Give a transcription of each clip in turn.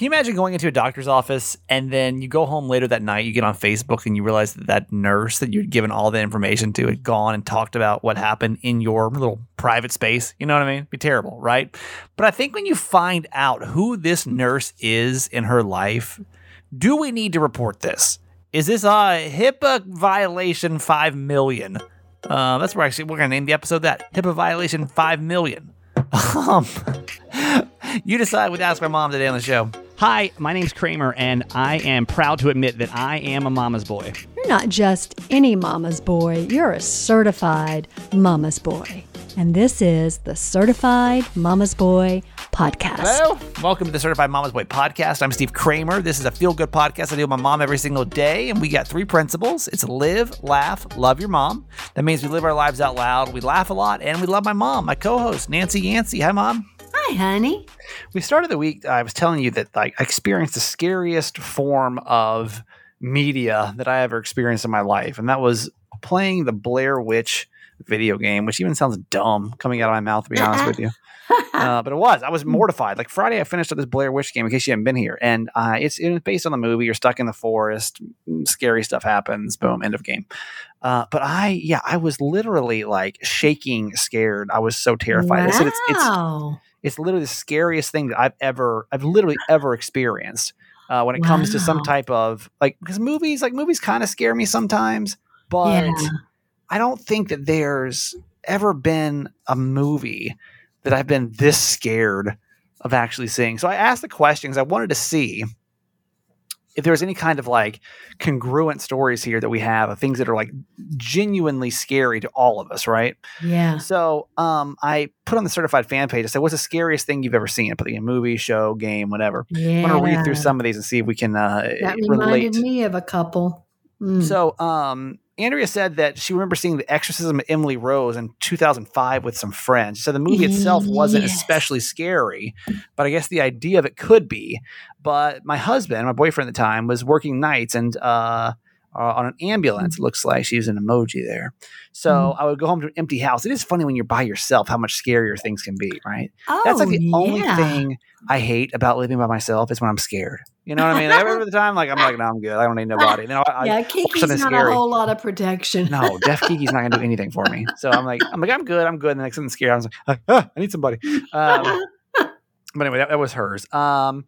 Can you imagine going into a doctor's office and then you go home later that night, you get on Facebook and you realize that that nurse that you'd given all the information to had gone and talked about what happened in your little private space? You know what I mean? Be terrible, right? But I think when you find out who this nurse is in her life, do we need to report this? Is this a HIPAA violation 5 million? Uh, that's where actually we're going to name the episode that HIPAA violation 5 million. Um, you decide with Ask My Mom today on the show. Hi, my name's Kramer, and I am proud to admit that I am a mama's boy. You're not just any mama's boy, you're a certified mama's boy. And this is the Certified Mama's Boy podcast. Hello. Welcome to the Certified Mama's Boy podcast. I'm Steve Kramer. This is a feel good podcast I do with my mom every single day. And we got three principles it's live, laugh, love your mom. That means we live our lives out loud, we laugh a lot, and we love my mom, my co host, Nancy Yancey. Hi, mom. Hi, honey. We started the week, I was telling you that like, I experienced the scariest form of media that I ever experienced in my life. And that was playing the Blair Witch video game, which even sounds dumb coming out of my mouth, to be honest with you. Uh, but it was. I was mortified. Like Friday, I finished up this Blair Witch game in case you haven't been here, and uh, it's, it's based on the movie. You're stuck in the forest, scary stuff happens. Boom, end of game. Uh, but I, yeah, I was literally like shaking, scared. I was so terrified. I said it's it's it's literally the scariest thing that I've ever, I've literally ever experienced. Uh, when it comes to some type of like, because movies, like movies, kind of scare me sometimes, but Yeah. I don't think that there's ever been a movie that I've been this scared of actually seeing. So I asked the questions. I wanted to see if there was any kind of like congruent stories here that we have of things that are like genuinely scary to all of us, right? Yeah. So um, I put on the certified fan page. I said, "What's the scariest thing you've ever seen?" I put it in a movie, show, game, whatever. Yeah. I'm gonna read through some of these and see if we can uh, That relate. reminded me of a couple. Mm. So, um, Andrea said that she remembers seeing The Exorcism of Emily Rose in 2005 with some friends. She said the movie itself wasn't Yes. especially scary, but I guess the idea of it could be. But my husband, my boyfriend at the time, was working nights and uh, uh, on an ambulance. It looks like she was an emoji there. So Mm-hmm. I would go home to an empty house. It is funny when you're by yourself how much scarier things can be, right? oh, That's like the only thing I hate about living by myself is when I'm scared. You know what I mean? Every other time, like I'm like, no, I'm good. I don't need nobody. And then I, yeah, Kiki's not scary. a whole lot of protection. no, Deaf Kiki's not gonna do anything for me. So I'm like, I'm like, I'm good, I'm good. And the next something scary, I was like, ah, I need somebody. Um, but anyway, that, that was hers. Um,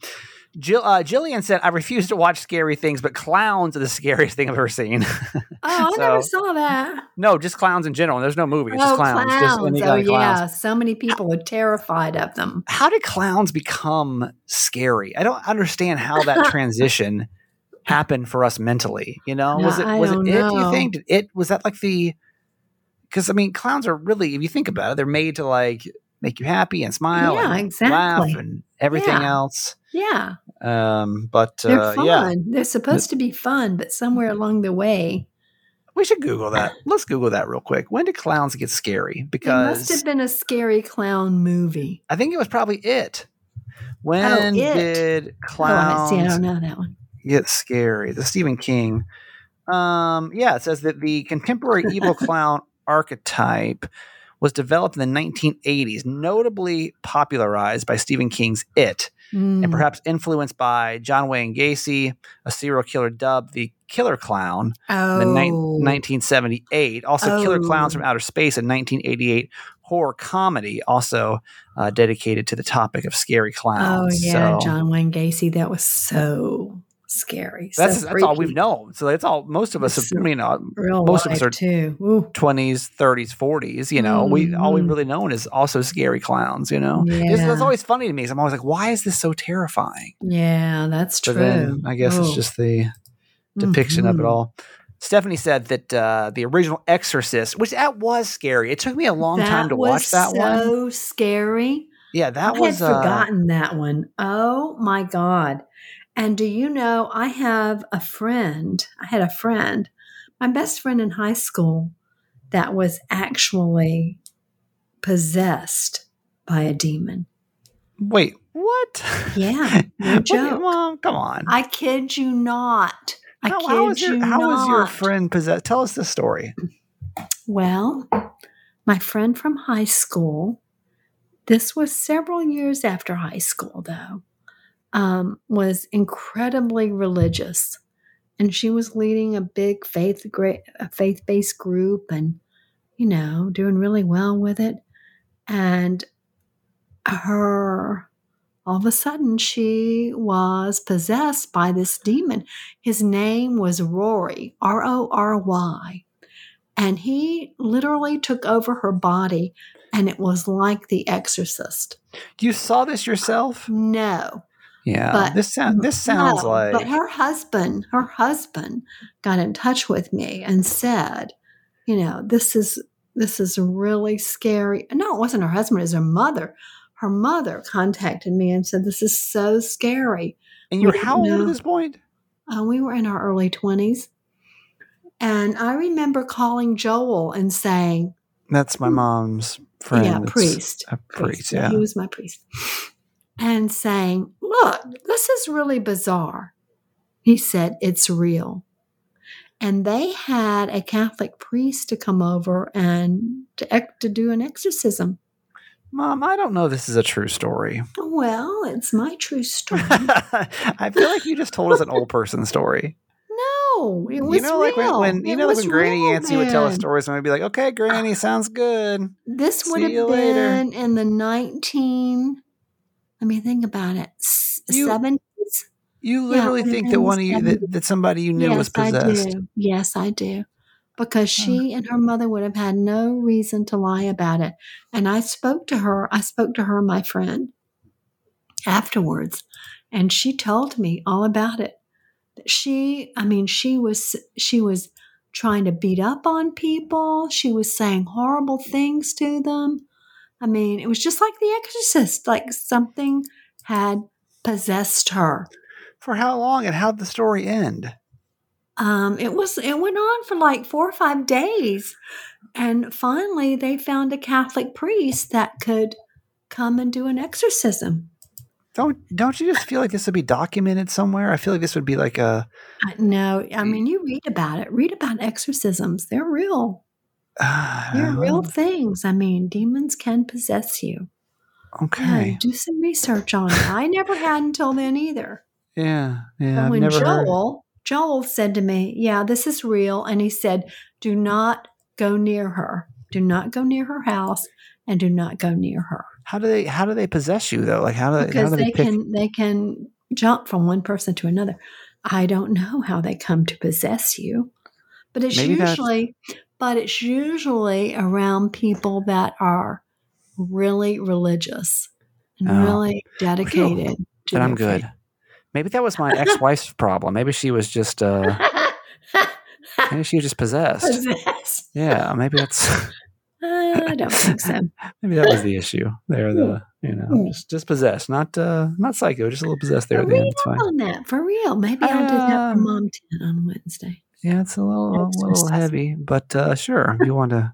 Jill, uh, Jillian said, I refuse to watch scary things, but clowns are the scariest thing I've ever seen. oh, I never saw that. no, just clowns in general. There's no movie. It's oh, just clowns. Just Oh, yeah. clowns. So many people are terrified of them. How did clowns become scary? I don't understand how that transition happened for us mentally. You know, was it was it it? Do you think did it was that like the? Because I mean, clowns are really, if you think about it, they're made to like make you happy and smile, Yeah, and exactly. laugh, and everything Yeah. else. Yeah, Um, but they're uh, fun. yeah, They're supposed to be fun, but somewhere along the way, we should Google that. Let's Google that real quick. When did clowns get scary? Because it must have been a scary clown movie. I think it was probably it. When Oh, It. did Oh, I clowns see. I don't know that one. get scary. The Stephen King. Um, yeah, it says that the contemporary evil clown archetype was developed in the 1980s, notably popularized by Stephen King's It, Mm. and perhaps influenced by John Wayne Gacy, a serial killer dubbed the Killer Clown oh, in ni- 1978. Also, Killer Clowns Oh. from Outer Space in 1988, horror comedy, also uh, dedicated to the topic of scary clowns. oh yeah, So- John Wayne Gacy. That was so scary. So that's that's all we've known. So that's all most of us have. It's I mean, uh, Real most of us are too. Twenties, thirties, forties. You know, we all we've Mhm. really known is also scary clowns. You know, It's- Yeah. that's always funny to me. I'm always like, why is this so terrifying? Yeah, that's But true. then I guess it's Oh. just the depiction of it Mhm. all. Stephanie said that uh, the original Exorcist, which that was scary. It took me a long time to watch that one. So scary. Yeah, that I was. had Uh, forgotten that one. Oh my god! And do you know I have a friend? I had a friend, my best friend in high school, that was actually possessed by a demon. wait, what? Yeah, no What do you- joke. Mom, come on. I kid you not. I how, kid how was your you how not. was your friend possessed? Tell us the story. Well, my friend from high school, this was several years after high school, though. Um, was incredibly religious, and she was leading a big faith great a faith based group, and you know doing really well with it. And her all of a sudden she was possessed by this demon. His name was Rory, R O R Y. And he literally took over her body, and it was like The Exorcist. You saw this yourself? No. Yeah. But- this sound this sounds no, like But her husband, her husband got in touch with me and said, you know, this is this is really scary. No, it wasn't her husband, it was her mother. Her mother contacted me and said, This is so scary. and you're how old at this point? Uh, we were in our early 20s. And I remember calling Joel and saying, That's my mom's friend. Yeah, priest. A priest, yeah. He was my priest. And saying, Look, this is really bizarre. He said, It's real. And they had a Catholic priest to come over and to, to do an exorcism. Mom, I don't know this is a true story. Well, it's my true story. I feel like you just told us an old person story. no, it was you know, like when, real. when you It know, like when Granny real would tell us stories, and we'd be like, "Okay, Granny, ah, sounds good." This would have you later. been in the 19, let me think about it, s- You- 70s? You Yeah, literally it think that one of you that, that somebody you knew yes, was possessed. I do. Yes, I do. Because oh. she and her mother would have had no reason to lie about it. And I spoke to her, I spoke to her, my friend, afterwards, and she told me all about it. She, I mean, she was, she was trying to beat up on people. She was saying horrible things to them. I mean, it was just like The Exorcist, like something had possessed her. For how long and how'd the story end? um, it was it went on for like four or five days and finally they found a catholic priest that could come and do an exorcism Don't don't you just feel like this would be documented somewhere? I feel like this would be like a no i mean you read about it read about exorcisms they're real Ah, they're real things i mean demons can possess you yeah, Okay. do some research on it i never had until then either Yeah. Yeah. but when joel joel said to me yeah this is real and he said do not go near her do not go near her house and do not go near her How do they how do they possess you though? Like how do they because do they, they pick can they can jump from one person to another i don't know how they come to possess you but it's Maybe usually but it's usually around people that are really religious and Oh. really dedicated to that I'm good? Maybe that was my ex-wife's problem. Maybe she was just uh maybe she was just possessed. Possessed. Yeah, maybe that's Uh, I don't think so. maybe that was the issue. There the you know, Hmm. just just possessed, not uh not psycho, just a little possessed there at the end. It's fine. on that for real. Maybe I'll do that for Um, Mom 10 on Wednesday. Yeah, it's a little a little heavy, but uh sure, if you want to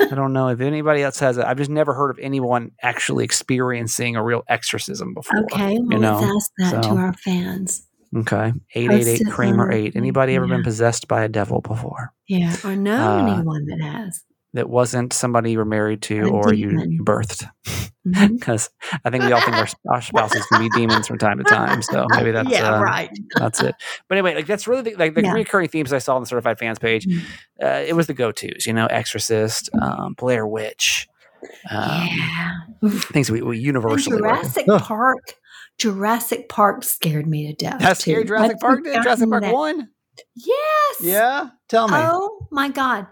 I don't know if anybody else has it. I've just never heard of anyone actually experiencing a real exorcism before. Okay, well, you know, let's ask that so- to our fans. Okay. Eight eight eight Kramer eight. Anybody ever been possessed by a devil before? Yeah, or know Uh, anyone that has. That wasn't somebody you were married to A or you, demon. you birthed. Because I think we all think our, our spouses can be demons from time to time. So maybe that's yeah, uh, right. that's it. But anyway, like that's really the, like the Yeah. recurring themes I saw on the certified fans page. Mhm. Uh, it was the go tos, you know, Exorcist, um, Blair Witch, um, yeah. things we, we universally. Jurassic Ugh. Park. Jurassic Park scared me to death. That scared too. Jurassic Park did Jurassic Park that. one. Yes. Yeah, tell me. Oh my God.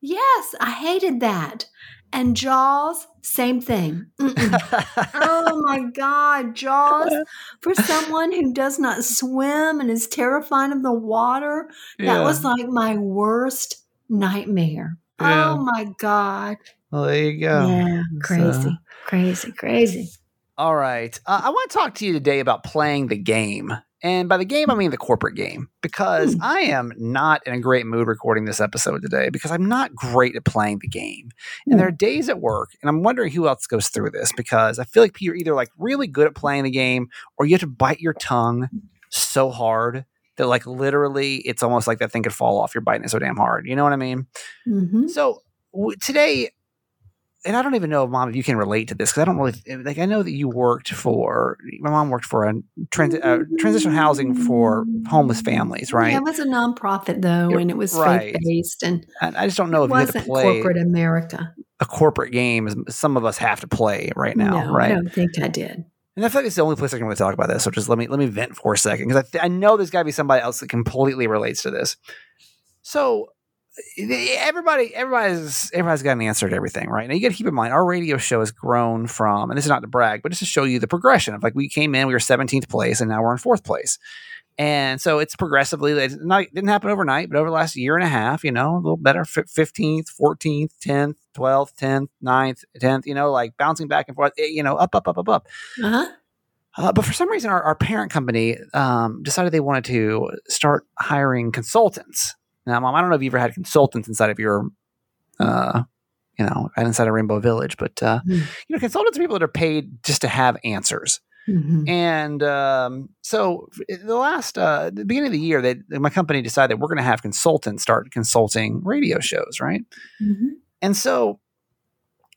Yes, I hated that. And Jaws, same thing. Oh my God, Jaws. For someone who does not swim and is terrified of the water, that was like my worst nightmare. Yeah. Oh my God. well, there you go. yeah, So- crazy, crazy, crazy. All right. Uh, I want to talk to you today about playing the game. And by the game, I mean the corporate game, because Hmm. I am not in a great mood recording this episode today because I'm not great at playing the game. Hmm. And there are days at work, and I'm wondering who else goes through this because I feel like you're either like really good at playing the game or you have to bite your tongue so hard that like literally it's almost like that thing could fall off. You're biting it so damn hard. You know what I mean? hmm So w- today, and I don't even know, mom, if you can relate to this because I don't really like. I know that you worked for my mom worked for a transi- uh, transitional housing for homeless families, right? Yeah, it was a nonprofit though, and it was Right. faith based, and And I just don't know it if you had to play corporate America. a corporate game some of us have to play right now, no, right? I don't think I did. And I feel like it's the only place I can really talk about this. So just let me let me vent for a second because I, th- I know there's got to be somebody else that completely relates to this. So eh, everybody everybody's everybody's got an answer to everything, right? Now you got to keep in mind our radio show has grown from, and this is not to brag, but just to show you the progression of like we came in, we were 17th place, and now we're in fourth place. And so it's progressively, it not, didn't happen overnight, but over the last year and a half, you know, a little better, 15th, 14th, 10th, 12th, 10th, 9th, 10th, you know, like bouncing back and forth, eh, you know, up, up, up, up, up. Uh-huh. Uh, but for some reason, our, our parent company um, decided they wanted to start hiring consultants. Now, mom, I don't know if you've ever had consultants inside of your, uh, you know, inside of Rainbow Village, but uh, Hmm. you know, consultants are people that are paid just to have answers. Mhm. And um, so, the last, uh, the beginning of the year, they, my company decided that we're going to have consultants start consulting radio shows, right? Mhm. And so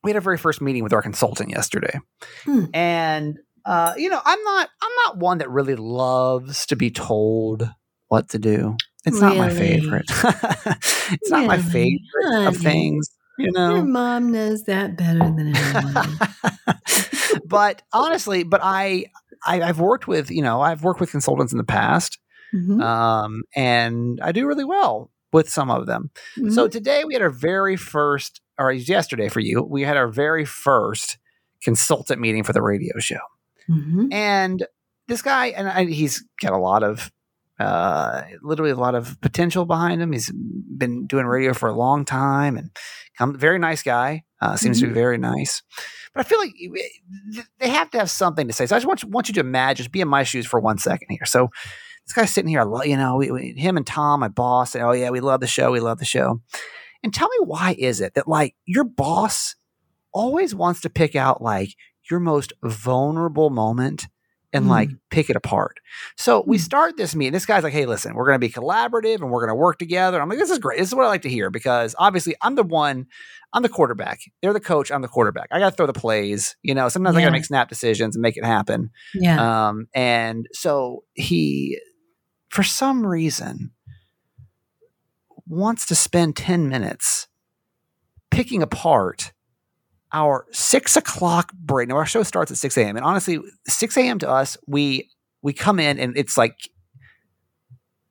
we had our very first meeting with our consultant yesterday. Hmm. And uh, you know, I'm not I'm not one that really loves to be told what to do. It's not my favorite. it's not my Really? favorite of things, you know, Your mom knows that better than anyone. but honestly, but I, I I've worked with, you know, I've worked with consultants in the past. Mhm. Um, and I do really well with some of them. So Mhm. today we had our very first, or yesterday for you, we had our very first consultant meeting for the radio show. Mhm. And this guy, and I, he's got a lot of, uh, literally a lot of potential behind him. He's been doing radio for a long time and come, very nice guy. Uh, seems to be very nice. But I feel like they have to have something to say. So I just want you, want you to imagine, just be in my shoes for one second here. So this guy's sitting here, I lo- you know, we, we, him and Tom, my boss, and oh yeah, we love the show, we love the show. And tell me why is it that like your boss always wants to pick out like your most vulnerable moment and like pick it apart. So we Mm. start this meeting. This guy's like, hey, listen, we're going to be collaborative and we're going to work together. I'm like, this is great. This is what I like to hear because obviously I'm the one, I'm the quarterback. They're the coach. I'm the quarterback. I got to throw the plays. You know, sometimes I got to make snap decisions and make it happen. Yeah. Um, and so he, for some reason, wants to spend 10 minutes picking apart our six o'clock break. Now our show starts at 6 a.m. And honestly, 6 a.m. to us, we we come in and it's like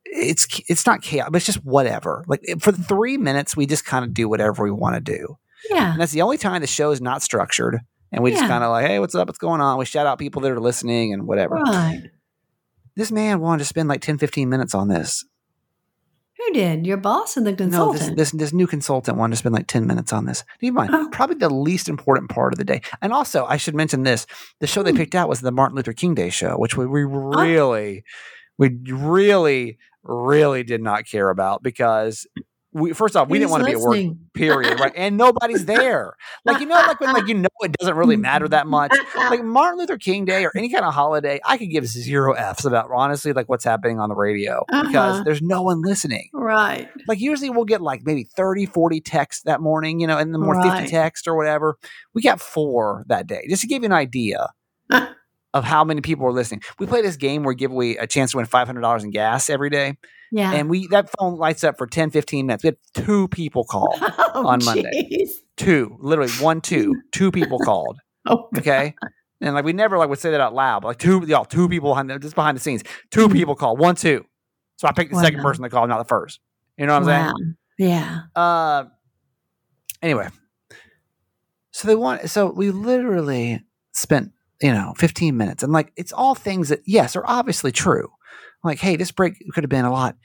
it's it's not chaos, but it's just whatever. Like eh, for three minutes, we just kind of do whatever we want to do. yeah. And that's the only time the show is not structured. And we just kind of like, hey, what's up? What's going on? We shout out people that are listening and whatever Right. this man wanted to spend like 10 15 minutes on this Who did? Your boss and the no consultant? this, this this new consultant wanted to spend like 10 minutes on this do you mind Oh. probably the least important part of the day and also i should mention this the show they Hmm. picked out was the martin luther king day show which we, we really we really really did not care about because we first off we didn't want to be at work period right and nobody's there like you know like when like you know it doesn't really matter that much like Martin Luther King Day or any kind of holiday, I could give zero F's about honestly like what's happening on the radio because Uh-huh. there's no one listening. right. Like usually we'll get like maybe 30, 40 texts that morning, you know, and then more 50 texts or whatever. We got four that day, just to give you an idea of how many people are listening. We play this game where we give away a chance to win $500 in gas every day. Yeah. And we that phone lights up for 10, 15 minutes. We had two people call. oh, on Monday. Two, literally one, two, two people called. Oh, Okay. And like we never like would say that out loud, but like two y'all, two people behind the just behind the scenes. Two people call, one, two. So I picked the second person to call, not the first. You know what I'm wow. Yeah. Uh anyway. So they want so we literally spent, you know, 15 minutes and like it's all things that yes are obviously true. Like, hey, this break could have been a lot.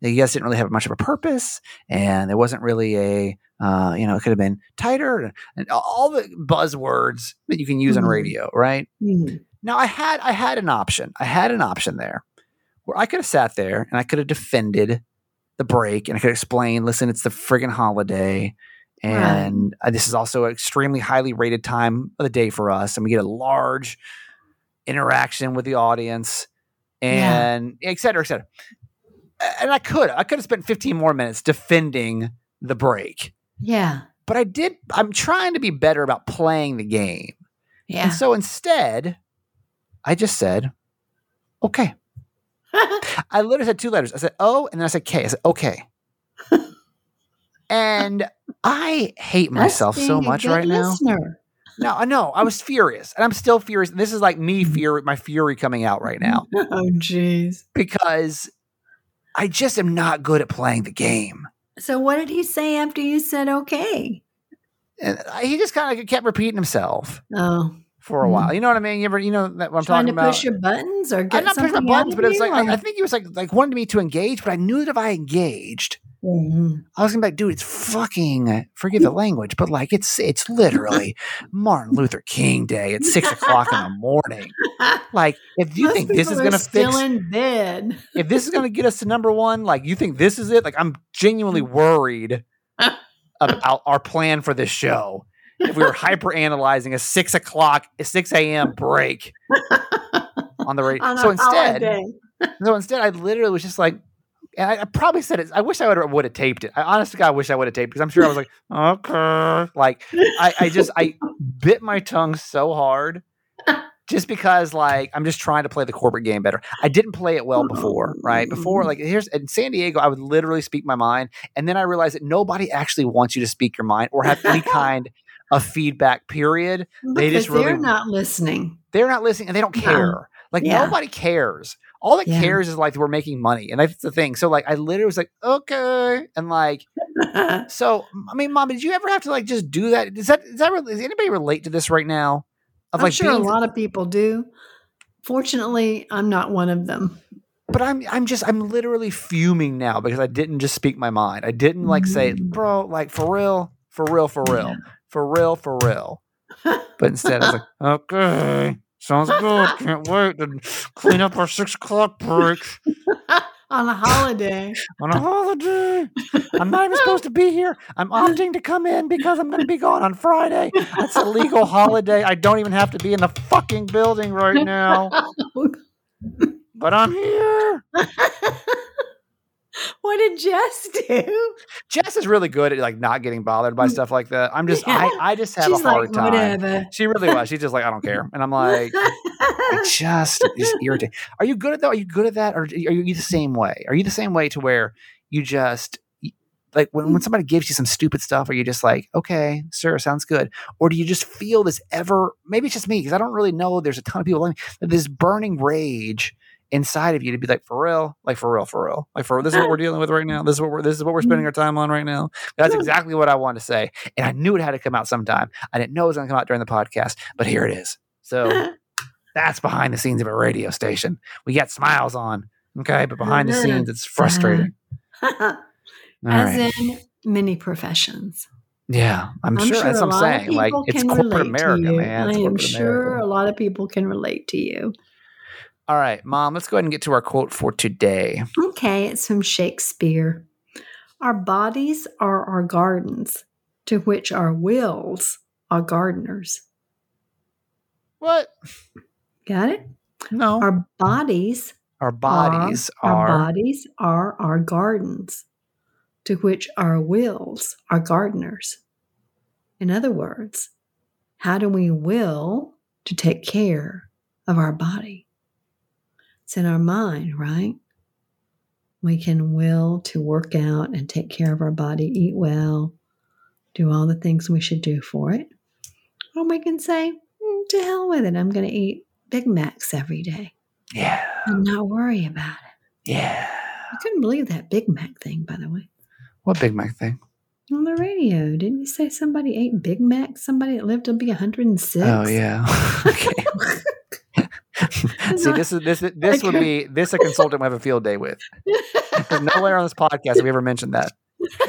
You guys didn't really have much of a purpose, and there wasn't really a, uh, you know, it could have been tighter, and, all the buzzwords that you can use on Mhm. radio, right? Mhm. Now I had I had an option. I had an option there where I could have sat there and I could have defended the break and I could explain, listen, it's the friggin' holiday. And uh, this is also an extremely highly rated time of the day for us. And we get a large interaction with the audience and et cetera, et cetera. And I could, I could have spent 15 more minutes defending the break. Yeah. but I did. I'm trying to be better about playing the game. Yeah. And so instead, I just said, okay. I literally said two letters. I said O and then I said K. I said, okay. and I hate myself so much right now. Listener. No, I know. I was furious. And I'm still furious. This is like me mm-hmm. fury, my fury coming out right now Oh, jeez. because I just am not good at playing the game. So, what did he say after you said okay? And I- he just kind of kept repeating himself Oh, for a while. Mm-hmm. You know what I mean? You ever, you know that what I'm trying talking about. Trying to about? push your buttons or get I'm not pushing my something buttons, out but of it's like you, I, I think he was like like wanted me to engage, but I knew that if I engaged, Mhm. I was gonna be like, dude, it's fucking forgive the language, but like it's it's literally Martin Luther King Day at six o'clock in the morning. Like, if you Most think this is gonna still fix, in bed. if this is gonna get us to number one, like you think this is it? Like, I'm genuinely worried about our plan for this show. If we were hyper analyzing a six o'clock, a six a.m. break on the radio, on so instead, so instead, I literally was just like, and I, I probably said it. I wish I would would have taped it. I honestly, God, I wish I would have taped it because I'm sure I was like, okay, like I, I just I bit my tongue so hard, just because like I'm just trying to play the corporate game better. I didn't play it well before, right? Before, mm-hmm. like here's in San Diego, I would literally speak my mind, and then I realized that nobody actually wants you to speak your mind or have any kind of feedback. Period. They just really- they're not listening. They're not listening and they don't No. care. Like Yeah. nobody cares. All that Yeah. cares is like we're making money, and that's the thing. So like I literally was like, okay, and like so. I mean, mom, did you ever have to like just do that? Is that is that does anybody relate to this right now? Of I'm like sure a lot of people do. Fortunately, I'm not one of them. but I'm I'm just I'm literally fuming now because I didn't just speak my mind. I didn't like say, Mm. bro, like for real, for real, for real, for real, for real. But instead, I was like, okay, sounds good. Can't wait to clean up our six o'clock break. On a holiday. on a holiday. I'm not even supposed to be here. I'm opting to come in because I'm going to be gone on Friday. That's a legal holiday. I don't even have to be in the fucking building right now, but I'm here. what did Jess do? Jess is really good at like not getting bothered by mm. stuff like that. I'm just, I, I just have She's a hard like, time. whatever. She really was. She's just like, I don't care, and I'm like, it just is irritating. Are you good at that? Are you good at that, or are you the same way? Are you the same way to where you just like when, when mm. somebody gives you some stupid stuff, are you just like, okay, sir, sounds good, or do you just feel this ever? Maybe it's just me because I don't really know. There's a ton of people like this burning rage inside of you to be like, for real, like for real, for real, like for this is what we're dealing with right now. This is what we're this is what we're spending mm-hmm. our time on right now. That's exactly what I wanted to say, and I knew it had to come out sometime. I didn't know it was going to come out during the podcast, but here it is. So. That's behind the scenes of a radio station. We got smiles on, okay, but behind the scenes, it's frustrating. As right. in many professions. Yeah, I'm, sure, That's a what I'm saying. Like it's corporate America, man. I am sure America. a lot of people can relate to you. All right, mom. Let's go ahead and get to our quote for today. Okay, it's from Shakespeare. Our bodies are our gardens, to which our wills are gardeners. What? Got it? No, our, bodies. Our bodies are, are. our bodies are our gardens, to which our wills are gardeners. In other words, how do we will to take care of our body? It's in our mind, right? We can will to work out and take care of our body, eat well, do all the things we should do for it. Or we can say, "Mm, to hell with it, I'm going to eat Big Macs every day yeah, and not worry about it. yeah. I couldn't believe that Big Mac thing, by the way. What Big Mac thing? On the radio, didn't you say somebody ate Big Mac? Somebody that lived to be 106? Oh yeah. okay. See, this is this this would be this a consultant we have a field day with. Nowhere on this podcast have we ever mentioned that.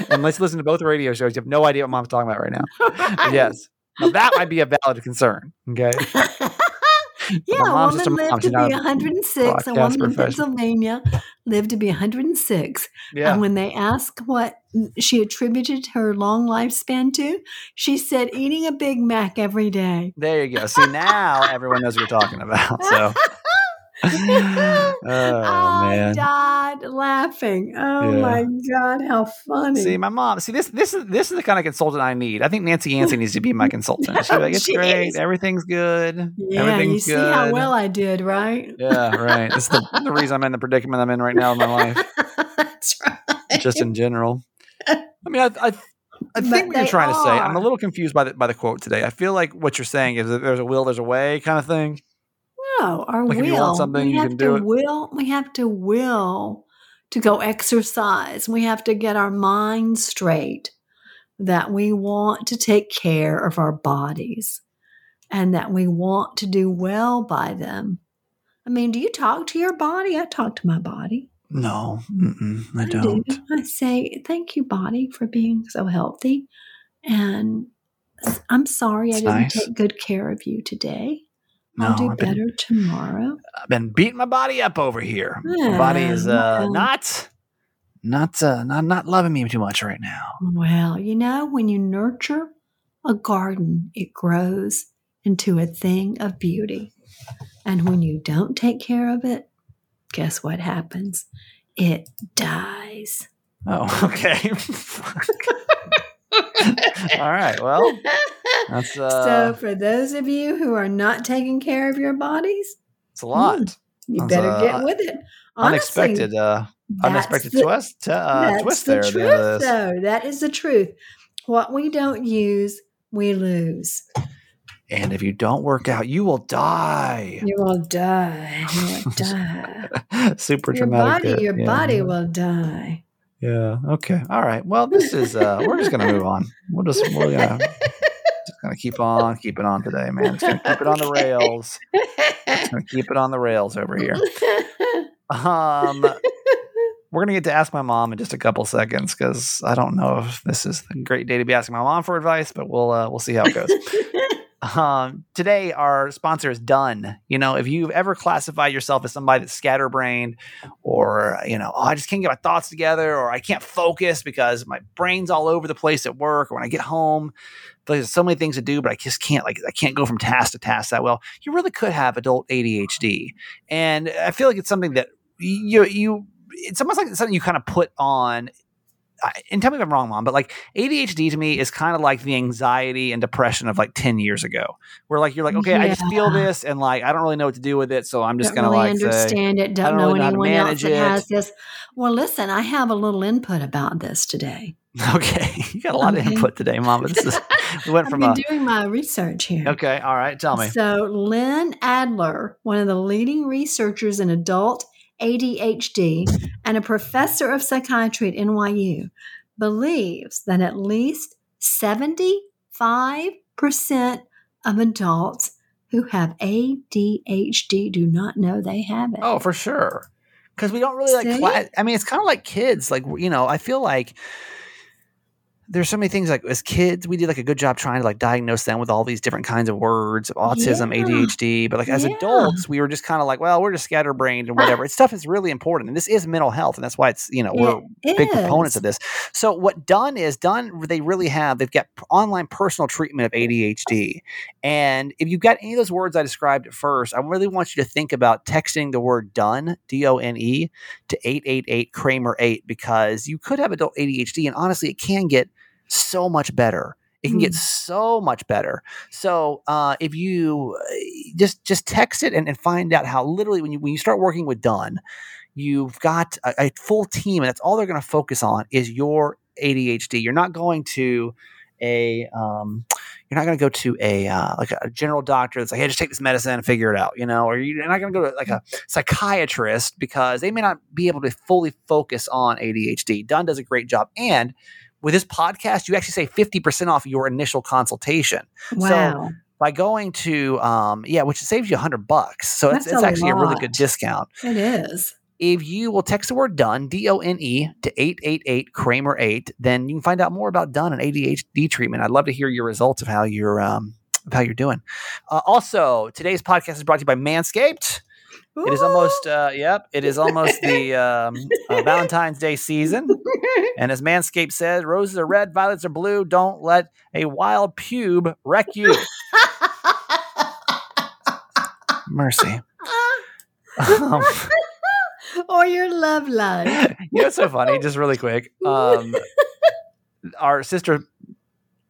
And let's listen to both radio shows. You have no idea what mom's talking about right now. Yes. Now that might be a valid concern. Okay. yeah, a woman just a mom. lived to be not a 106. A woman in. Pennsylvania lived to be 106. Yeah. And when they asked what she attributed her long lifespan to, she said eating a Big Mac every day. There you go. See now everyone knows what you're talking about. So oh I man. died laughing. Oh Yeah. my god, how funny! See, my mom. See, this this is this is the kind of consultant I need. I think Nancy Yancey needs to be my consultant. She'd like, "It's She great. is. Everything's good. yeah, Everything's you see good." how well I did, right? yeah, right. Is the, the reason I'm in the predicament I'm in right now in my life, That's right. just in general. I mean, I, I, I But think what you're trying to say. I'm a little confused by the by the quote today. I feel like what you're saying is that there's a will, there's a way, kind of thing. No, our Like, if will. you want something, we you have can to do it. will. We have to will to go exercise. We have to get our mind straight that we want to take care of our bodies and that we want to do well by them. I mean, do you talk to your body? I talk to my body. No, I do. don't. I say, thank you, body, for being so healthy. And I'm sorry I didn't nice. take good care of you today. No, I'll do I've been, better tomorrow. I've been beating my body up over here. My body is uh, well. not not uh, not not loving me too much right now. Well, you know, when you nurture a garden, it grows into a thing of beauty. And when you don't take care of it, guess what happens? It dies. Oh, okay. All right. Well, that's so, uh, for those of you who are not taking care of your bodies, it's a lot. you That's, better uh, get with it. Honestly, unexpected, uh, unexpected the- twist, uh, That's twist the there. truth, end though. That is the truth. What we don't use, we lose. And if you don't work out, you will die. You will die. You will die. Super your dramatic. body, there. your Yeah. body will die. Yeah. Okay. All right. Well, this is. uh We're just gonna move on. We'll just. Gonna just gonna keep on keeping on today, man. Just gonna keep it on the rails. Just gonna keep it on the rails over here. Um, we're gonna get to ask my mom in just a couple seconds because I don't know if this is a great day to be asking my mom for advice, but we'll uh, we'll see how it goes. Um, today, our sponsor is Done. You know, if you've ever classified yourself as somebody that's scatterbrained, or you know, oh, I just can't get my thoughts together, or I can't focus because my brain's all over the place at work, or when I get home, there's so many things to do, but I just can't like I can't go from task to task that well. You really could have adult ADHD, and I feel like it's something that you you. It's almost like something you kind of put on and tell me if I'm wrong, mom, but like ADHD to me is kind of like the anxiety and depression of like 10 years ago, where like you're like, okay, I just feel this and like I don't really know what to do with it. So I'm just don't to really like say, understand it. Don't, don't know really know anyone else that it. has this. Well, listen, I have a little input about this today. okay, you got a lot Okay. of input today, mom. This is, went I've from been a, doing my research here. okay, all right, tell me. So, Lynn Adler, one of the leading researchers in adult ADHD and a professor of psychiatry at NYU, believes that at least 75% of adults who have ADHD do not know they have it. Oh, for sure. Because we don't really like. See? I mean, it's kind of like kids. Like you know, I feel like there's so many things. Like as kids, we did like a good job trying to like diagnose them with all these different kinds of words, autism, Yeah. ADHD. But like as Yeah. adults, we were just kind of like, well, we're just scatterbrained and whatever. It's stuff is really important, and this is mental health, and that's why it's you know we're It big proponents of this. So what Done is Done, they really have. They've got online personal treatment of ADHD, and if you've got any of those words I described at first, I really want you to think about texting the word Done D O N E to eight eight eight Kramer eight because you could have adult ADHD, and honestly, it can get so much better. It can get Mm. so much better. So uh, if you uh, just just text it and, and find out how literally when you when you start working with Done, you've got a, a full team, and that's all they're going to focus on is your ADHD. You're not going to a um, you're not going to go to a uh, like a general doctor that's like, hey, just take this medicine and figure it out, you know, or you're not going to go to like a psychiatrist because they may not be able to fully focus on ADHD. Done does a great job, and with this podcast, you actually say 50% off your initial consultation. Wow. by going to um yeah which saves you 100 bucks. So it's, That's it's a actually a really good discount. It is. if you will text the word done d-o-n-e to 888 kramer 8 then you can find out more about done and adhd treatment. I'd love to hear your results of how you're um of how you're doing. Uh, also today's podcast is brought to you by manscaped it is almost uh yep it is almost the um, uh, valentine's day season and as manscaped says roses are red violets are blue don't let a wild pube wreck you mercy um, or your love life. you know so funny? Just really quick. Um, our sister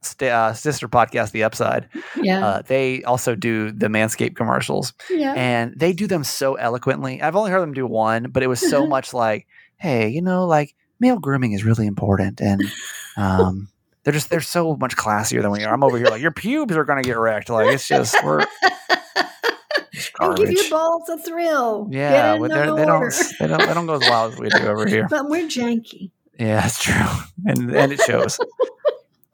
st- uh, sister podcast, The Upside, Yeah. uh, they also do the Manscaped commercials, yeah. and they do them so eloquently. I've only heard them do one, but it was so much like, "Hey, you know, like male grooming is really important," and um, they're just they're so much classier than we are. I'm over here like your pubes are gonna get wrecked. Like it's just we're and give your balls a thrill. Yeah, in they're- don't they don't they don't go as wild as we do over here. But we're janky. Yeah, that's true. And and it shows.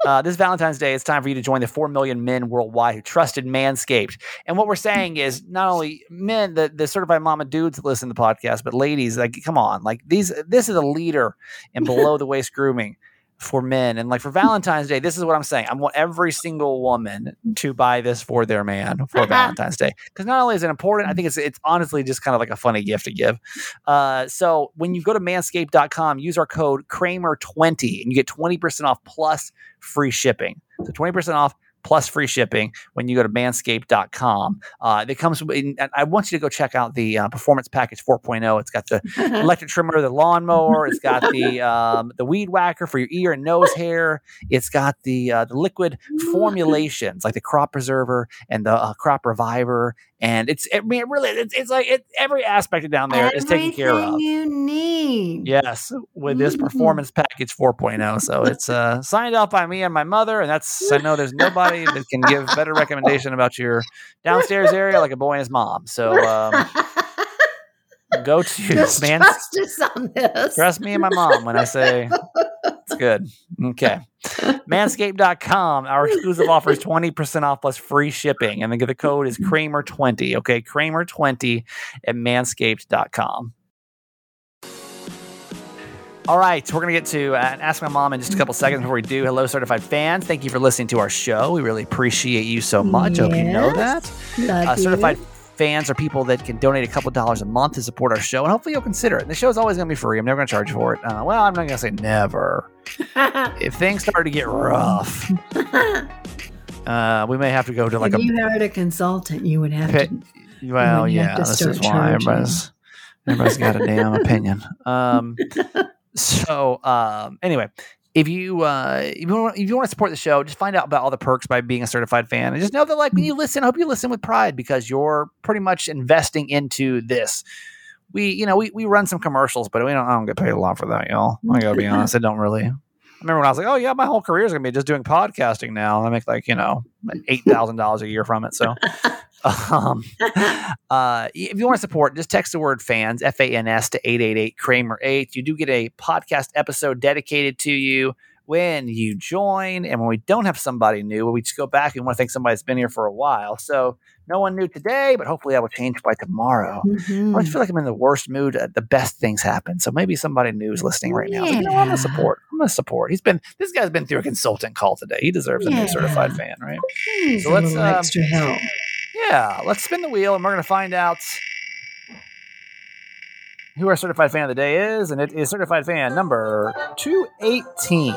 Uh, this Valentine's Day, it's time for you to join the 4 million men worldwide who trusted Manscaped. And what we're saying is not only men, the, the certified mama dudes that listen to the podcast, but ladies, like, come on. Like, these, this is a leader in below the waist grooming for men. And like for Valentine's Day, this is what I'm saying. I want every single woman to buy this for their man for Valentine's Day. Because not only is it important, I think it's it's honestly just kind of like a funny gift to give. Uh, so when you go to manscaped.com, use our code Kramer20 and you get 20% off plus free shipping. So 20% off plus free shipping when you go to manscaped.com. Uh, it comes, in, and I want you to go check out the uh, Performance Package 4.0. It's got the electric trimmer, the lawnmower. It's got the um, the weed whacker for your ear and nose hair. It's got the uh, the liquid formulations like the crop preserver and the uh, crop reviver. And it's I mean, it really it's, it's like it, every aspect of down there is taken care Everything of. you need. Yes, with this Mhm. performance package 4.0. So it's uh, signed off by me and my mother, and that's I know there's nobody that can give better recommendation about your downstairs area like a boy and his mom. So um, go to man. trust us on this. Trust me and my mom when I say good. Okay. Manscaped.com. Our exclusive offer is 20% off plus free shipping. And the, the code is Kramer20. Okay. Kramer20 at manscaped.com. All right, we're going to get to uh, Ask My Mom in just a couple seconds before we do. Hello, certified fans. Thank you for listening to our show. We really appreciate you so much. Hope you know that. Uh, certified fans or people that can donate a couple dollars a month to support our show, and hopefully you'll consider it. The show is always going to be free. I'm never going to charge for it. Uh, well, I'm not going to say never. If things start to get rough, uh, we may have to go to like if a. you hired a consultant, you would have pit- to. well, yeah, to this is why everybody's everybody's got a damn opinion. Um, so um, anyway. If you uh, if you want, if you want to support the show, just find out about all the perks by being a certified fan, and just know that like when you listen, I hope you listen with pride because you're pretty much investing into this. We you know we, we run some commercials, but we don't I don't get paid a lot for that, y'all. I gotta be honest, I don't really. I remember when I was like, oh yeah, my whole career is gonna be just doing podcasting now. I make like you know eight thousand dollars a year from it. So, um, uh, if you want to support, just text the word fans, F A N S, to 888 Kramer 8. You do get a podcast episode dedicated to you when you join. And when we don't have somebody new, we just go back and want to thank somebody that's been here for a while. So, no one new today, but hopefully that will change by tomorrow. I Mhm. always feel like I'm in the worst mood. uh, The best things happen. So maybe somebody new is listening right now. Like, you know. I'm gonna support. I'm gonna support. He's been this guy's been through a consultant call today. He deserves a new certified fan, right? So let's, um, extra help. Yeah, let's spin the wheel and we're going to find out who our certified fan of the day is. And it is certified fan number 218.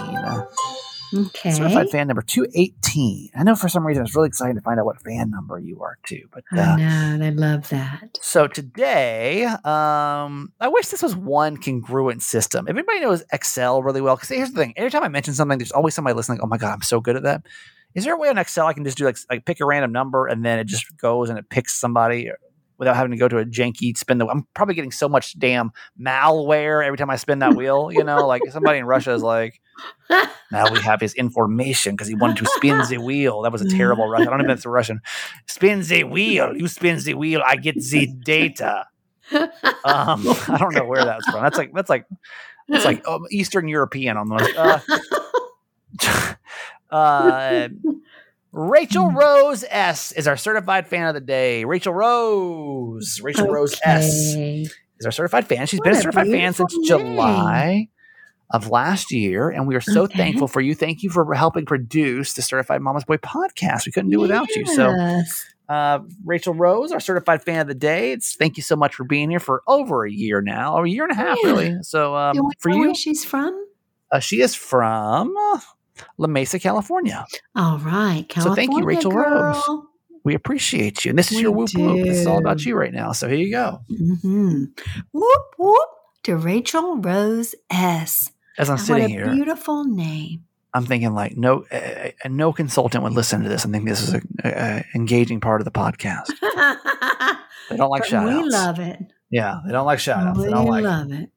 Okay. Certified fan number 218. I know for some reason it's really exciting to find out what fan number you are too. But I uh, know. and I love that. so today, um, I wish this was one congruent system. If anybody knows Excel really well, because here's the thing: every time I mention something, there's always somebody listening. Oh my god, I'm so good at that. Is there a way on Excel I can just do like like pick a random number and then it just goes and it picks somebody without having to go to a janky spin the? I'm probably getting so much damn malware every time I spin that wheel. You know, like somebody in Russia is like, now we have his information because he wanted to spin the wheel. That was a terrible Russian. I don't know if it's a Russian. Spin the wheel. You spin the wheel. I get the data. Um, I don't know where that's from. That's like that's like that's like um, Eastern European almost. Uh, uh, Rachel Rose S is our certified fan of the day. Rachel Rose. Rachel Rose S is our certified fan. She's What been a certified fan since name. July of last year, and we are so Okay. thankful for you. Thank you for helping produce the Certified Mama's Boy podcast. We couldn't do without you. So, uh, Rachel Rose, our certified fan of the day. It's thank you so much for being here for over a year now, or a year and a half, Yeah. really. So, um, for you, where she's from? uh, she is from La Mesa, California. All right, California So thank you, Rachel girl. Rose. we appreciate you. And this is We your whoop whoop. This is all about you right now. So here you go. hmm Whoop whoop to Rachel Rose S. As I'm what sitting a here, beautiful name. I'm thinking like no, uh, no consultant would listen to this. I think this is a, a, a engaging part of the podcast. They don't like But shout we outs. love it. Yeah, they don't like shout outs. we They don't like. love it.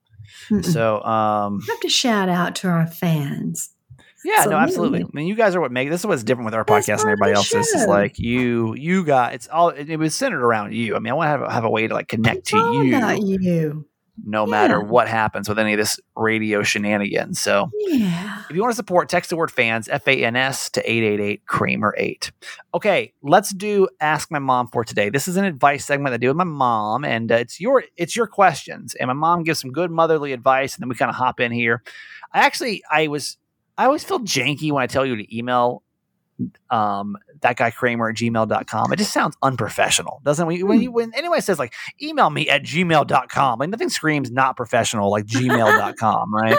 Mm-mm. So, um, we have to shout out to our fans. Yeah, no, absolutely. I mean, you guys are what make this is what's different with our That's podcast and everybody else's. Is like you, you got it's all. It, was centered around you. I mean, I want to have, a- have a way to like connect to you, you. no matter what happens with any of this radio shenanigans. So, Yeah. If you want to support, text the word fans, F A N S, to 888 Kramer 8. Okay, let's do Ask My Mom for today. This is an advice segment I do with my mom, and uh, it's your it's your questions. And my mom gives some good motherly advice, and then we kind of hop in here. I actually, I was, I always feel janky when I tell you to email um that guy kramer at gmail.com it just sounds unprofessional doesn't it? when you when anyone says like email me at gmail.com like nothing screams not professional like gmail.com right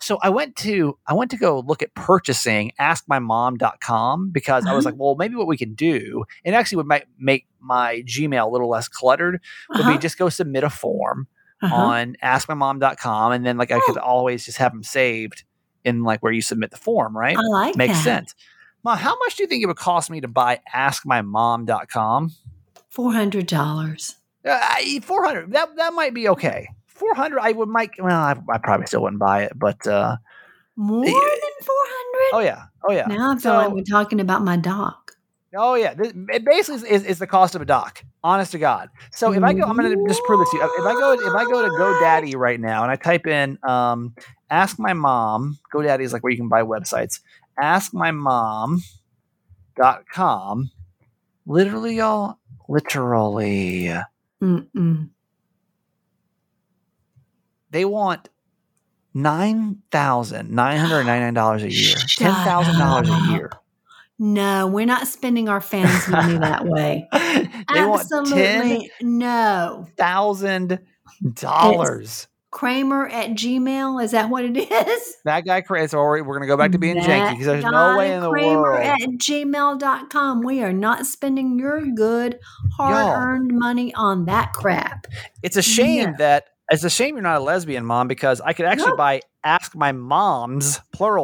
so I went to I went to go look at purchasing askmymom.com because I was like, well, maybe what we can do, and actually would make, make my Gmail a little less cluttered, would Uh-huh. be just go submit a form Uh-huh. on askmymom.com and then like I could Oh. always just have them saved in like where you submit the form, right? I like Makes that. sense. Mom, how much do you think it would cost me to buy askmymom.com? Four hundred dollars. Uh, 400 that that might be okay. 400 I would might well I, I probably still wouldn't buy it, but uh More than four hundred. oh yeah. Oh yeah. Now I feel So- like we're talking about my dog. Oh yeah, this, it basically is, is, the cost of a dock. Honest to God. So if I go, I'm going to just prove this to you. If I go, if I go to GoDaddy right now and I type in, um, ask my mom. GoDaddy is like where you can buy websites. Askmymom.com. Literally, y'all. Literally, Mm-mm. they want nine thousand nine hundred ninety nine dollars a year. Ten thousand dollars a year. No, we're not spending our fans' money that way. they want ten Absolutely no. thousand dollars. Kramer at Gmail, is that what it is? That guy Chris, or we're going to go back to being janky because there's no way in the Kramer world. at gmail.com. We are not spending your good, hard earned money on that crap. It's a shame Yeah. that it's a shame you're not a lesbian mom because I could actually No. buy ask my moms for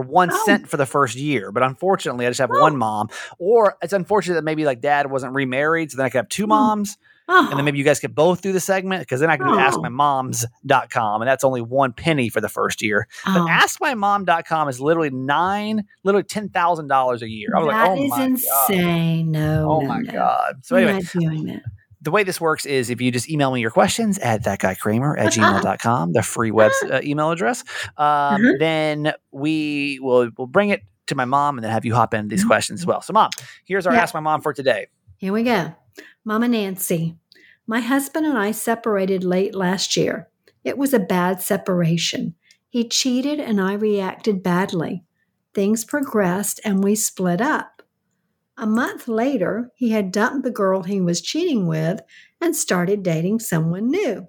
one Oh. cent for the first year. But unfortunately, I just have Oh. one mom. Or it's unfortunate that maybe like dad wasn't remarried. So then I could have two Mm. Oh, And then maybe you guys could both do the segment because then I do Oh. askmymoms.com and that's only one penny for the first year. But oh, askmymom.com is literally nine, literally $10,000 a year. I was like, oh is my God. insane. No, Oh no, my no. God. So anyway, not doing that. the way this works is if you just email me your questions at that guy Kramer at gmail.com, the free web uh, email address, um, Mhm. then we will we'll bring it to my mom and then have you hop into these Mhm. questions as well. So, mom, here's our Yeah. Ask My Mom for today. Here we go. Mama Nancy. My husband and I separated late last year. It was a bad separation. He cheated and I reacted badly. Things progressed and we split up. A month later, he had dumped the girl he was cheating with and started dating someone new.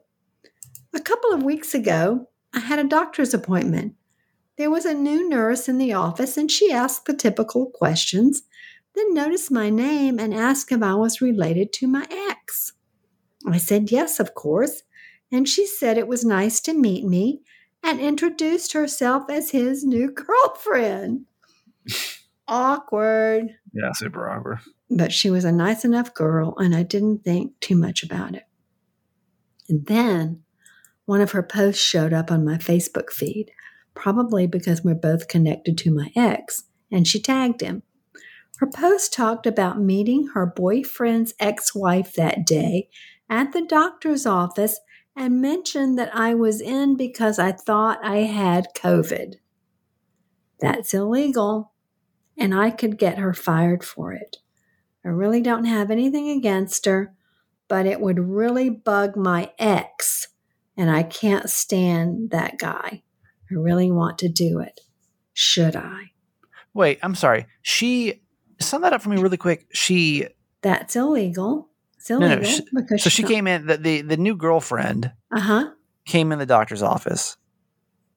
A couple of weeks ago, I had a doctor's appointment. There was a new nurse in the office and she asked the typical questions then noticed my name and asked if I was related to my ex. I said yes, of course, and she said it was nice to meet me and introduced herself as his new girlfriend. Awkward, Yeah, super awkward. but she was a nice enough girl, and I didn't think too much about it. And then one of her posts showed up on my Facebook feed, probably because we're both connected to my ex, and she tagged him. Her post talked about meeting her boyfriend's ex wife that day at the doctor's office and mentioned that I was in because I thought I had COVID. That's illegal, and I could get her fired for it. I really don't have anything against her, but it would really bug my ex, and I can't stand that guy. I really want to do it. Should I? Wait, I'm sorry. She, sum that up for me really quick. She, That's illegal. It's no, illegal she- because so she came in, the, the, the new girlfriend Uh huh. came in the doctor's office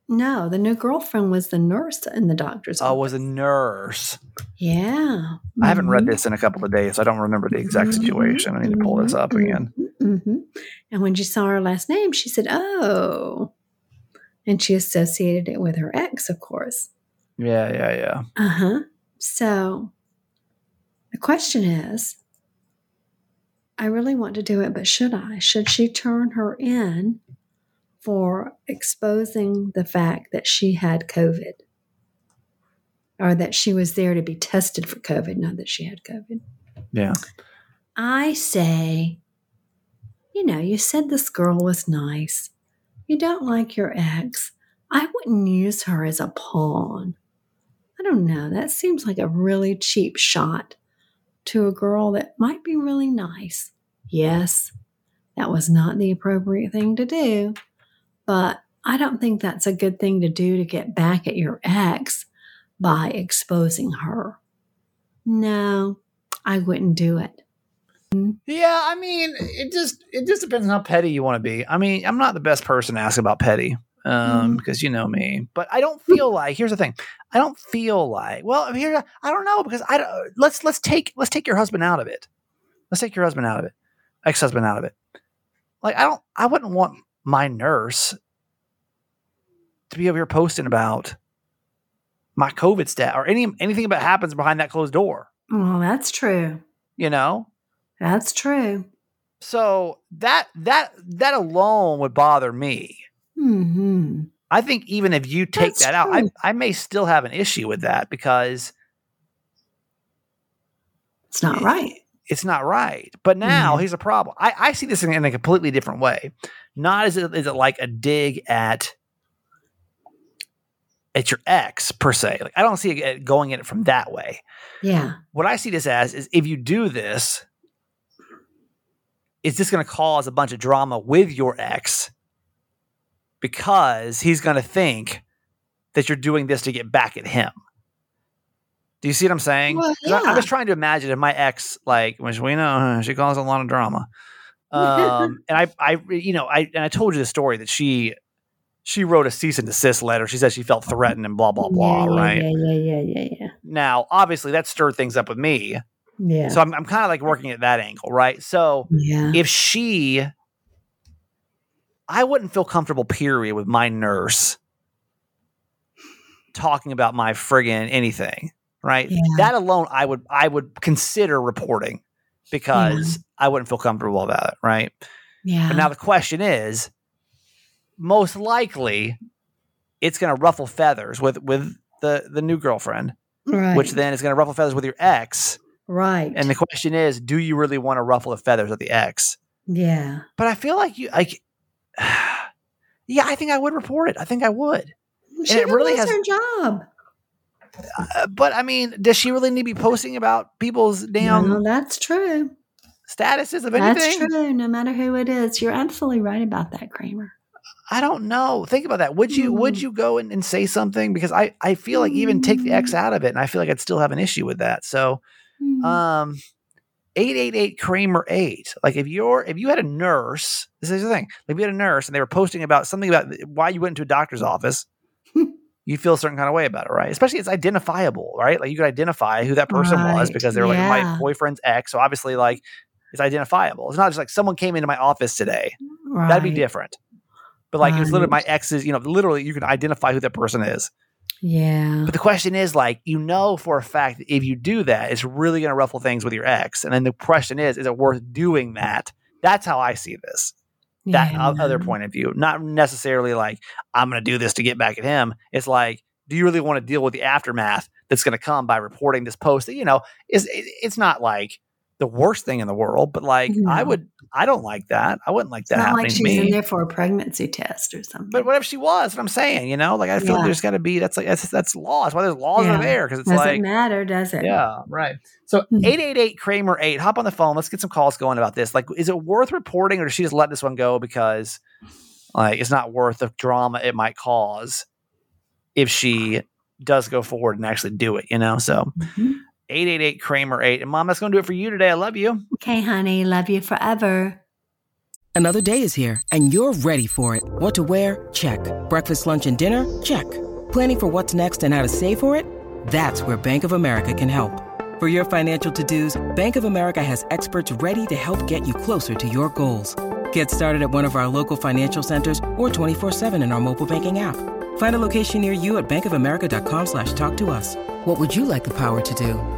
No, the new girlfriend was the nurse in the doctor's Oh, office. was a nurse. Yeah. I haven't read Mhm. this in a couple of days. So I don't remember the exact Mhm, situation. I need to pull this up mhm, again. mhm. And when she saw her last name, she said, "Oh," and she associated it with her ex, of course. Yeah, yeah, yeah. Uh huh. So the question is, I really want to do it, but should I? Should she turn her in for exposing the fact that she had COVID? Or that she was there to be tested for COVID, not that she had COVID. Yeah. I say, you know, you said this girl was nice. You don't like your ex. I wouldn't use her as a pawn. I don't know. That seems like a really cheap shot to a girl that might be really nice. Yes, that was not the appropriate thing to do, but I don't think that's a good thing to do to get back at your ex by exposing her. No, I wouldn't do it. Yeah, I mean, it just it just depends on how petty you want to be. I mean, I'm not the best person to ask about petty, um, Mhm. because you know me. But I don't feel like here's the thing. I don't feel like well here I don't know because I don't, let's let's take let's take your husband out of it. Let's take your husband out of it, ex husband out of it. Like I don't I wouldn't want my nurse to be over here posting about my COVID stat or any anything about happens behind that closed door. Well, that's true. You know, That's true. So that that that alone would bother me. Hmm. I think even if you take That's that out, I. I may still have an issue with that because It's not right. it's not right. But now Mhm. here's a problem. I, I see this in, in a completely different way. Not as it is it like a dig at at your ex per se. Like I don't see it going at it from that way. Yeah. What I see this as is if you do this, is this going to cause a bunch of drama with your ex because he's going to think that you're doing this to get back at him. Do you see what I'm saying? Well, 'Cause I, yeah. am just trying to imagine if my ex, like, which we know she caused a lot of drama. Um, and I, I, you know, I and I told you the story that she, she wrote a cease and desist letter. She said she felt threatened and blah blah blah. yeah, yeah, right Yeah, yeah, yeah, yeah, yeah. now, obviously, that stirred things up with me. Yeah. So I'm, I'm kind of like working at that angle, right? So yeah. if she, I wouldn't feel comfortable, period, with my nurse talking about my friggin' anything, right? Yeah. That alone, I would, I would consider reporting because I wouldn't feel comfortable about it, right? yeah. But now the question is, most likely, it's going to ruffle feathers with with the the new girlfriend, right. which then is going to ruffle feathers with your ex. right. And the question is, do you really want to ruffle the feathers of the ex? yeah. But I feel like you like Yeah, I think I would report it. I think I would. She it really has- her job. Uh, but I mean, does she really need to be posting about people's damn no, that's true. statuses of anything? That's true. No matter who it is, you're absolutely right about that, Kramer. I don't know. Think about that. Would you would Mm. you go and, and say something? Because I, I feel like even take the ex Mm. out of it, and I feel like I'd still have an issue with that. So Hmm. um 888 Kramer 8. Like if you're if you had a nurse, this is the thing. Like if you had a nurse and they were posting about something about why you went into a doctor's office, you feel a certain kind of way about it, right? Especially it's identifiable, right? Like you could identify who that person was because they were like my boyfriend's ex. So obviously like it's identifiable. It's not just like someone came into my office today. right. That'd be different. But like it was literally my ex's, you know, literally you can identify who that person is. Yeah. But the question is like, you know for a fact that if you do that, it's really going to ruffle things with your ex. And then the question is, is it worth doing that? That's how I see this. That yeah. other point of view. Not necessarily like, I'm going to do this to get back at him. It's like, do you really want to deal with the aftermath that's going to come by reporting this post that, you know, is it, it's not like the worst thing in the world, but like no. I would, I don't like that. I wouldn't like that. It's not like she's in there for a pregnancy test or something. But whatever she was, what I'm saying, you know, like I feel yeah. like there's got to be that's like that's that's law. That's why there's laws yeah. in there because it's doesn't like matter, does it? Yeah, right. So hmm. eight eight eight Kramer eight. Hop on the phone. Let's get some calls going about this. Like, is it worth reporting, or does she just let this one go because like it's not worth the drama it might cause if she does go forward and actually do it? You know, so. Mm-hmm 888 Kramer 8. And mom, that's going to do it for you today. I love you. Okay, honey. Love you forever. Another day is here and you're ready for it. What to wear? Check. Breakfast, lunch, and dinner? Check. Planning for what's next and how to save for it? That's where Bank of America can help. For your financial to dos, Bank of America has experts ready to help get you closer to your goals. Get started at one of our local financial centers or 24-7 in our mobile banking app. Find a location near you at bankofamerica.com slash talk to us. What would you like the power to do?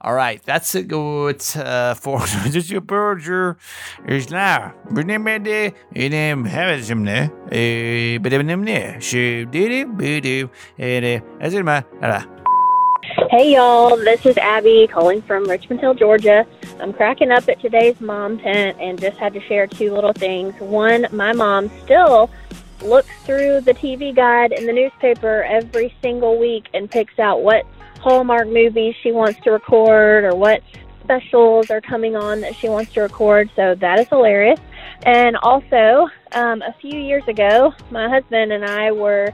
All right, that's it. Good uh, for your burger is now. Remember inim hevizimne. Bedemne. She did it. As it ma. Hey y'all, this is Abby calling from Richmond Hill, Georgia. I'm cracking up at today's mom tent and just had to share two little things. One, my mom still looks through the TV guide in the newspaper every single week and picks out what Hallmark movies she wants to record or what specials are coming on that she wants to record. So that is hilarious. And also, um, a few years ago, my husband and I were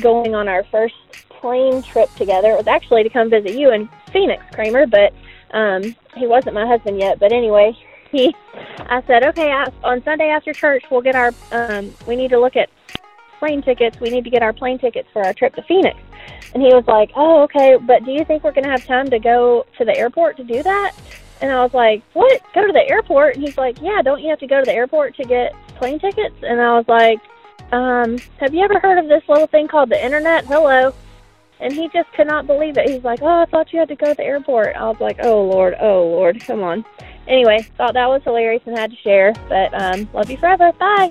going on our first plane trip together. It was actually to come visit you in Phoenix, Kramer, but um, he wasn't my husband yet. But anyway, he, I said, okay, I, on Sunday after church, we'll get our, um, we need to look at plane tickets. We need to get our plane tickets for our trip to Phoenix. And he was like, oh, okay, but do you think we're going to have time to go to the airport to do that? And I was like, what? Go to the airport? And he's like, yeah, don't you have to go to the airport to get plane tickets? And I was like, um, have you ever heard of this little thing called the internet? Hello. And he just could not believe it. He's like, oh, I thought you had to go to the airport. I was like, oh, Lord, oh, Lord, come on. Anyway, thought that was hilarious and had to share. But um, love you forever. Bye.